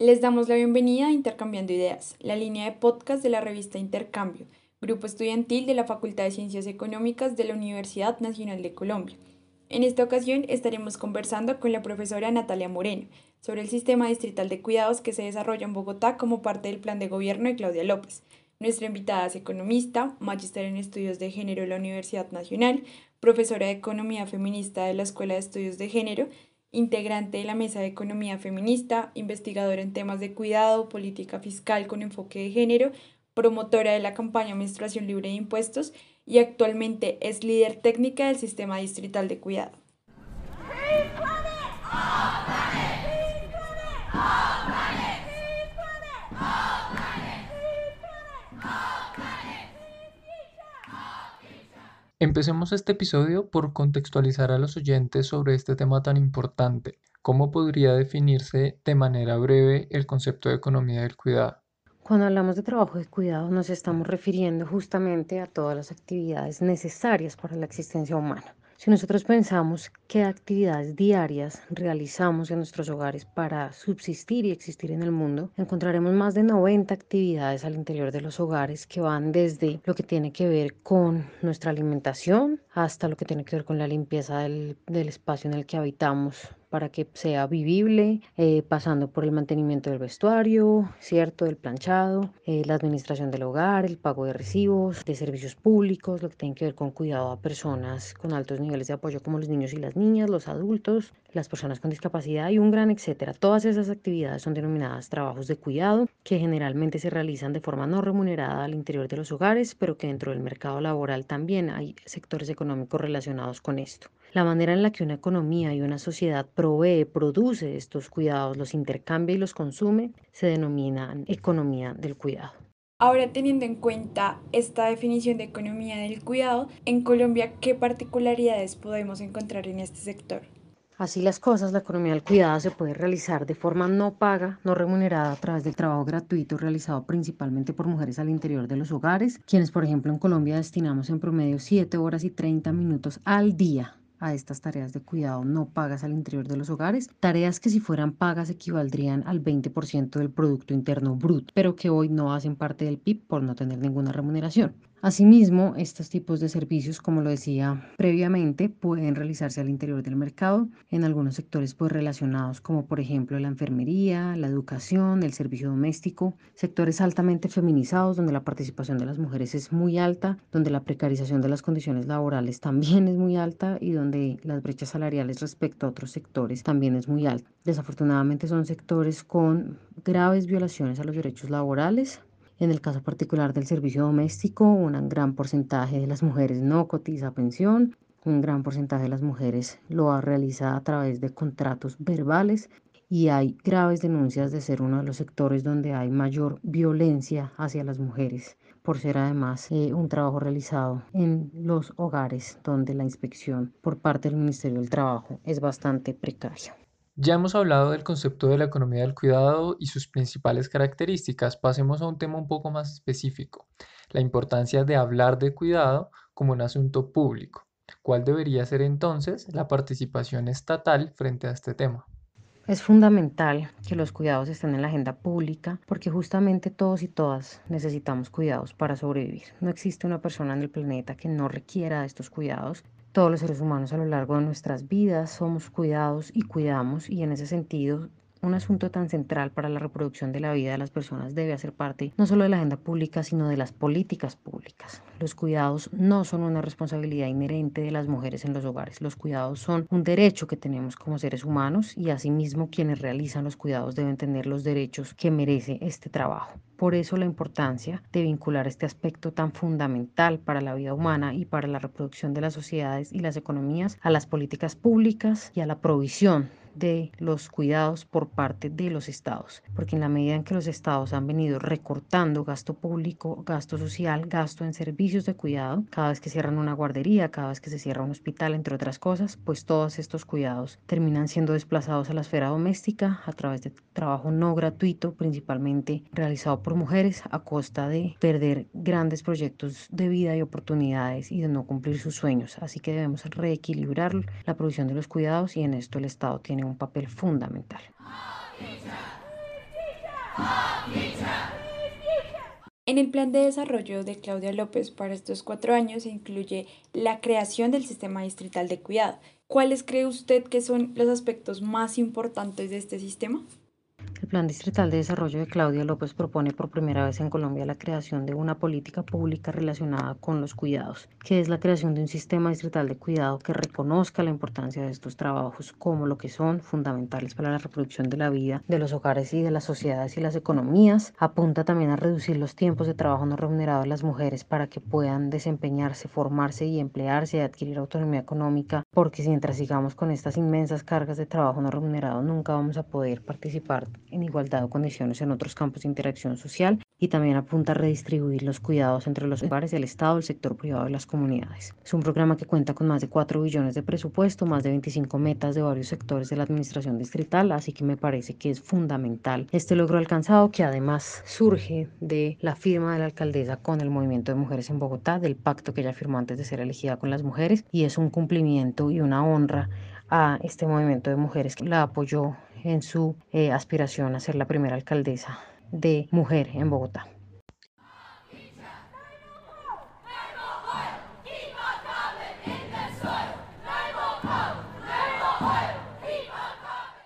Les damos la bienvenida a Intercambiando Ideas, la línea de podcast de la revista Intercambio, grupo estudiantil de la Facultad de Ciencias Económicas de la Universidad Nacional de Colombia. En esta ocasión estaremos conversando con la profesora Natalia Moreno sobre el sistema distrital de cuidados que se desarrolla en Bogotá como parte del plan de gobierno de Claudia López. Nuestra invitada es economista, magíster en estudios de género de la Universidad Nacional, profesora de economía feminista de la Escuela de Estudios de Género, integrante de la Mesa de Economía Feminista, investigadora en temas de cuidado, política fiscal con enfoque de género, promotora de la campaña Menstruación Libre de Impuestos y actualmente es líder técnica del Sistema Distrital de Cuidado. Empecemos este episodio por contextualizar a los oyentes sobre este tema tan importante. ¿Cómo podría definirse de manera breve el concepto de economía del cuidado? Cuando hablamos de trabajo de cuidado nos estamos refiriendo justamente a todas las actividades necesarias para la existencia humana. Si nosotros pensamos qué actividades diarias realizamos en nuestros hogares para subsistir y existir en el mundo, encontraremos más de 90 actividades al interior de los hogares que van desde lo que tiene que ver con nuestra alimentación hasta lo que tiene que ver con la limpieza del, del espacio en el que habitamos para que sea vivible, eh, pasando por el mantenimiento del vestuario, cierto, el planchado, eh, la administración del hogar, el pago de recibos, de servicios públicos, lo que tiene que ver con cuidado a personas con altos niveles de apoyo como los niños y las niñas, los adultos, las personas con discapacidad y un gran etcétera. Todas esas actividades son denominadas trabajos de cuidado que generalmente se realizan de forma no remunerada al interior de los hogares, pero que dentro del mercado laboral también hay sectores económicos relacionados con esto. La manera en la que una economía y una sociedad provee, produce estos cuidados, los intercambia y los consume, se denomina economía del cuidado. Ahora, teniendo en cuenta esta definición de economía del cuidado, en Colombia, ¿qué particularidades podemos encontrar en este sector? Así las cosas, la economía del cuidado se puede realizar de forma no paga, no remunerada a través del trabajo gratuito realizado principalmente por mujeres al interior de los hogares, quienes por ejemplo en Colombia destinamos en promedio 7 horas y 30 minutos al día a estas tareas de cuidado no pagas al interior de los hogares, tareas que si fueran pagas equivaldrían al 20% del Producto Interno Bruto, pero que hoy no hacen parte del PIB por no tener ninguna remuneración. Asimismo, estos tipos de servicios, como lo decía previamente, pueden realizarse al interior del mercado en algunos sectores pues, relacionados como por ejemplo la enfermería, la educación, el servicio doméstico, sectores altamente feminizados donde la participación de las mujeres es muy alta, donde la precarización de las condiciones laborales también es muy alta y donde las brechas salariales respecto a otros sectores también es muy alta. Desafortunadamente son sectores con graves violaciones a los derechos laborales, en el caso particular del servicio doméstico, un gran porcentaje de las mujeres no cotiza pensión, un gran porcentaje de las mujeres lo ha realizado a través de contratos verbales y hay graves denuncias de ser uno de los sectores donde hay mayor violencia hacia las mujeres, por ser además eh, un trabajo realizado en los hogares donde la inspección por parte del Ministerio del Trabajo es bastante precaria. Ya hemos hablado del concepto de la economía del cuidado y sus principales características. Pasemos a un tema un poco más específico, la importancia de hablar de cuidado como un asunto público. ¿Cuál debería ser entonces la participación estatal frente a este tema? Es fundamental que los cuidados estén en la agenda pública porque justamente todos y todas necesitamos cuidados para sobrevivir. No existe una persona en el planeta que no requiera estos cuidados todos los seres humanos a lo largo de nuestras vidas somos cuidados y cuidamos y en ese sentido un asunto tan central para la reproducción de la vida de las personas debe hacer parte no solo de la agenda pública, sino de las políticas públicas. Los cuidados no son una responsabilidad inherente de las mujeres en los hogares. Los cuidados son un derecho que tenemos como seres humanos y asimismo quienes realizan los cuidados deben tener los derechos que merece este trabajo. Por eso la importancia de vincular este aspecto tan fundamental para la vida humana y para la reproducción de las sociedades y las economías a las políticas públicas y a la provisión de los cuidados por parte de los estados, porque en la medida en que los estados han venido recortando gasto público, gasto social, gasto en servicios de cuidado, cada vez que cierran una guardería, cada vez que se cierra un hospital, entre otras cosas, pues todos estos cuidados terminan siendo desplazados a la esfera doméstica a través de trabajo no gratuito, principalmente realizado por mujeres, a costa de perder grandes proyectos de vida y oportunidades y de no cumplir sus sueños. Así que debemos reequilibrar la provisión de los cuidados y en esto el Estado tiene un papel fundamental. En el plan de desarrollo de Claudia López para estos cuatro años se incluye la creación del sistema distrital de cuidado. ¿Cuáles cree usted que son los aspectos más importantes de este sistema? El Plan Distrital de Desarrollo de Claudia López propone por primera vez en Colombia la creación de una política pública relacionada con los cuidados, que es la creación de un sistema distrital de cuidado que reconozca la importancia de estos trabajos como lo que son fundamentales para la reproducción de la vida de los hogares y de las sociedades y las economías. Apunta también a reducir los tiempos de trabajo no remunerado de las mujeres para que puedan desempeñarse, formarse y emplearse y adquirir autonomía económica, porque mientras sigamos con estas inmensas cargas de trabajo no remunerado nunca vamos a poder participar en igualdad de condiciones en otros campos de interacción social y también apunta a redistribuir los cuidados entre los hogares, el Estado, el sector privado y las comunidades. Es un programa que cuenta con más de 4 billones de presupuesto, más de 25 metas de varios sectores de la administración distrital, así que me parece que es fundamental este logro alcanzado que además surge de la firma de la alcaldesa con el movimiento de mujeres en Bogotá, del pacto que ella firmó antes de ser elegida con las mujeres y es un cumplimiento y una honra a este movimiento de mujeres que la apoyó en su eh, aspiración a ser la primera alcaldesa de mujer en Bogotá.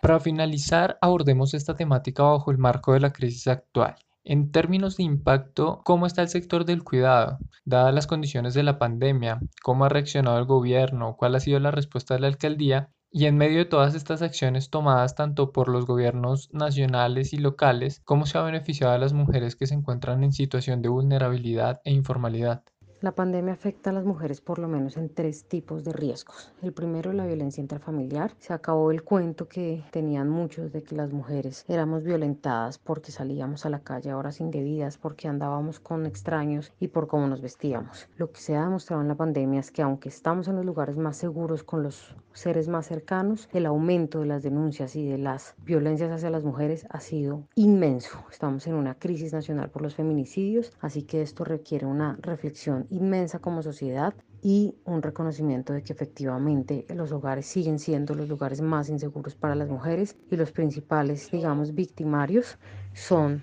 Para finalizar, abordemos esta temática bajo el marco de la crisis actual. En términos de impacto, ¿cómo está el sector del cuidado? Dadas las condiciones de la pandemia, ¿cómo ha reaccionado el gobierno? ¿Cuál ha sido la respuesta de la alcaldía? Y en medio de todas estas acciones tomadas tanto por los gobiernos nacionales y locales, ¿cómo se ha beneficiado a las mujeres que se encuentran en situación de vulnerabilidad e informalidad? La pandemia afecta a las mujeres por lo menos en tres tipos de riesgos. El primero, la violencia intrafamiliar. Se acabó el cuento que tenían muchos de que las mujeres éramos violentadas porque salíamos a la calle a horas indebidas, porque andábamos con extraños y por cómo nos vestíamos. Lo que se ha demostrado en la pandemia es que aunque estamos en los lugares más seguros con los seres más cercanos, el aumento de las denuncias y de las violencias hacia las mujeres ha sido inmenso. Estamos en una crisis nacional por los feminicidios, así que esto requiere una reflexión inmensa como sociedad y un reconocimiento de que efectivamente los hogares siguen siendo los lugares más inseguros para las mujeres y los principales, digamos, victimarios son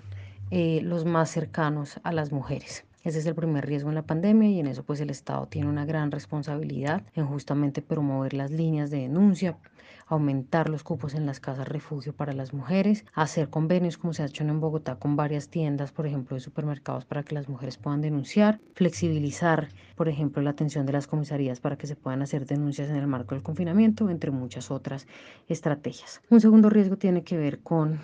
eh, los más cercanos a las mujeres. Ese es el primer riesgo en la pandemia y en eso pues el Estado tiene una gran responsabilidad en justamente promover las líneas de denuncia, aumentar los cupos en las casas refugio para las mujeres, hacer convenios como se ha hecho en Bogotá con varias tiendas, por ejemplo, de supermercados para que las mujeres puedan denunciar, flexibilizar, por ejemplo, la atención de las comisarías para que se puedan hacer denuncias en el marco del confinamiento, entre muchas otras estrategias. Un segundo riesgo tiene que ver con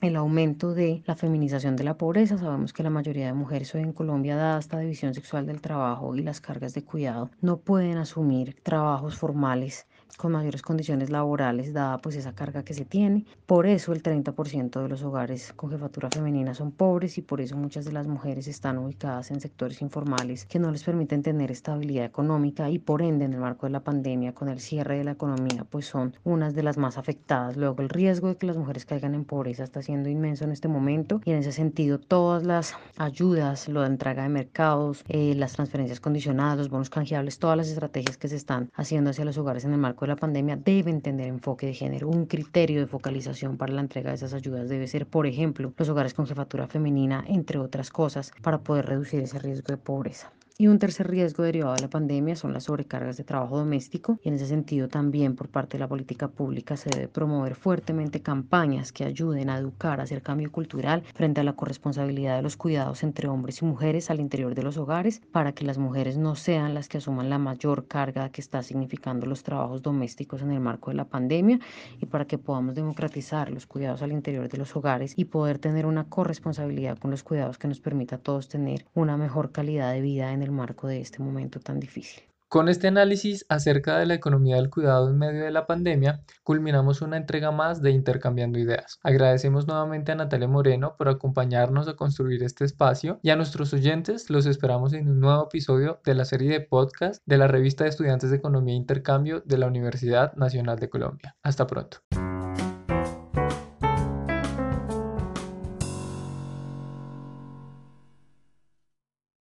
el aumento de la feminización de la pobreza. Sabemos que la mayoría de mujeres hoy en Colombia, dada esta división sexual del trabajo y las cargas de cuidado, no pueden asumir trabajos formales con mayores condiciones laborales, dada pues esa carga que se tiene. Por eso el 30% de los hogares con jefatura femenina son pobres y por eso muchas de las mujeres están ubicadas en sectores informales que no les permiten tener estabilidad económica y por ende en el marco de la pandemia con el cierre de la economía pues son unas de las más afectadas. Luego el riesgo de que las mujeres caigan en pobreza está siendo inmenso en este momento y en ese sentido todas las ayudas, lo de entrega de mercados, eh, las transferencias condicionadas, los bonos canjeables, todas las estrategias que se están haciendo hacia los hogares en el marco de la pandemia deben tener enfoque de género. Un criterio de focalización para la entrega de esas ayudas debe ser, por ejemplo, los hogares con jefatura femenina, entre otras cosas, para poder reducir ese riesgo de pobreza. Y un tercer riesgo derivado de la pandemia son las sobrecargas de trabajo doméstico y en ese sentido también por parte de la política pública se debe promover fuertemente campañas que ayuden a educar hacia el cambio cultural frente a la corresponsabilidad de los cuidados entre hombres y mujeres al interior de los hogares para que las mujeres no sean las que asuman la mayor carga que está significando los trabajos domésticos en el marco de la pandemia y para que podamos democratizar los cuidados al interior de los hogares y poder tener una corresponsabilidad con los cuidados que nos permita a todos tener una mejor calidad de vida en marco de este momento tan difícil. Con este análisis acerca de la economía del cuidado en medio de la pandemia, culminamos una entrega más de Intercambiando Ideas. Agradecemos nuevamente a Natalia Moreno por acompañarnos a construir este espacio y a nuestros oyentes los esperamos en un nuevo episodio de la serie de podcast de la revista de estudiantes de Economía e Intercambio de la Universidad Nacional de Colombia. Hasta pronto.